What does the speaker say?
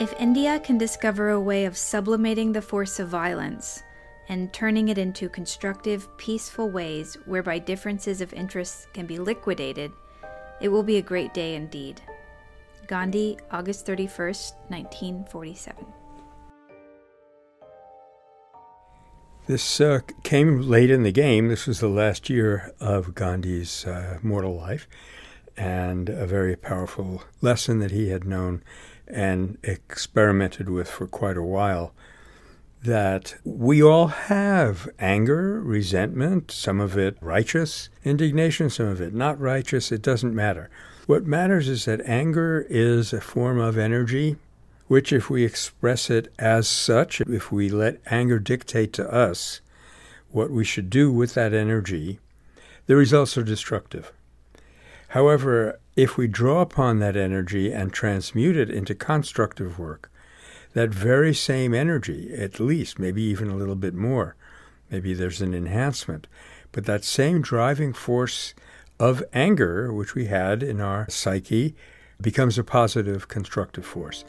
If India can discover a way of sublimating the force of violence and turning it into constructive, peaceful ways whereby differences of interests can be liquidated, it will be a great day indeed. Gandhi, August 31st, 1947. This uh, came late in the game. This was the last year of Gandhi's uh, mortal life, and a very powerful lesson that he had known and experimented with for quite a while. That we all have anger, resentment, some of it righteous indignation, some of it not righteous. It doesn't matter. What matters is that anger is a form of energy which, if we express it as such, if we let anger dictate to us what we should do with that energy, the results are destructive. However, if we draw upon that energy and transmute it into constructive work, that very same energy, at least, maybe even a little bit more, maybe there's an enhancement, but that same driving force of anger, which we had in our psyche, becomes a positive, constructive force.